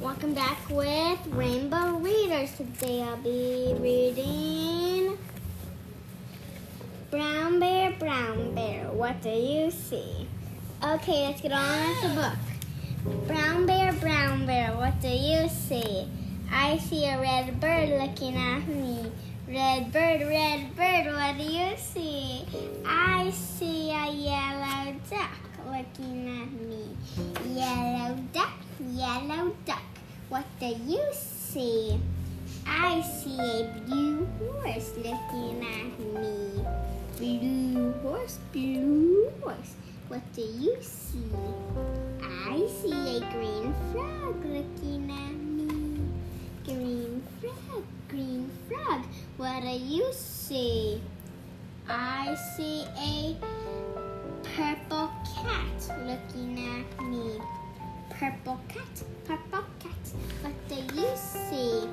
welcome back with Rainbow Readers. Today I'll be reading Brown Bear, Brown Bear, what do you see? Okay, let's get on with the book. Brown Bear, Brown Bear, what do you see? I see a red bird looking at me. Red bird, red bird, what do you see? I see a yellow duck looking at me. Yellow yellow duck, what do you see? I see a blue horse looking at me. Blue horse, blue horse, what do you see? I see a green frog looking at me. Green frog, green frog, what do you see? I see a purple cat looking at me. Purple cat, purple cat, what do you see?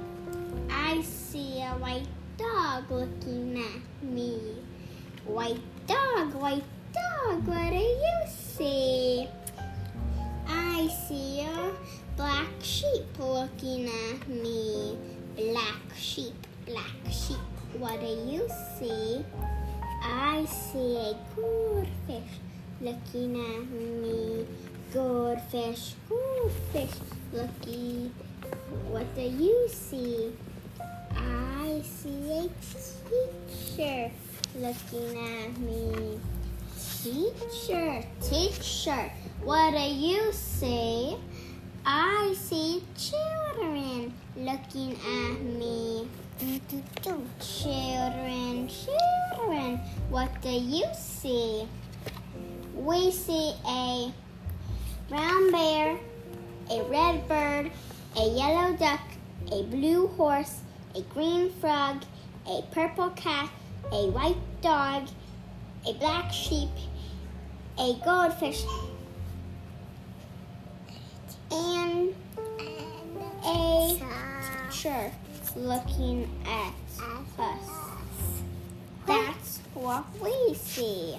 I see a white dog looking at me. White dog, white dog, what do you see? I see a black sheep looking at me. Black sheep, black sheep, what do you see? I see a goldfish looking at me. Goldfish, goldfish, looking. What do you see? I see a teacher looking at me. Teacher, teacher, what do you see? I see children looking at me. Children, children, what do you see? We see a brown bear, a red bird, a yellow duck, a blue horse, a green frog, a purple cat, a white dog, a black sheep, a goldfish, and a teacher looking at us. That's what we see.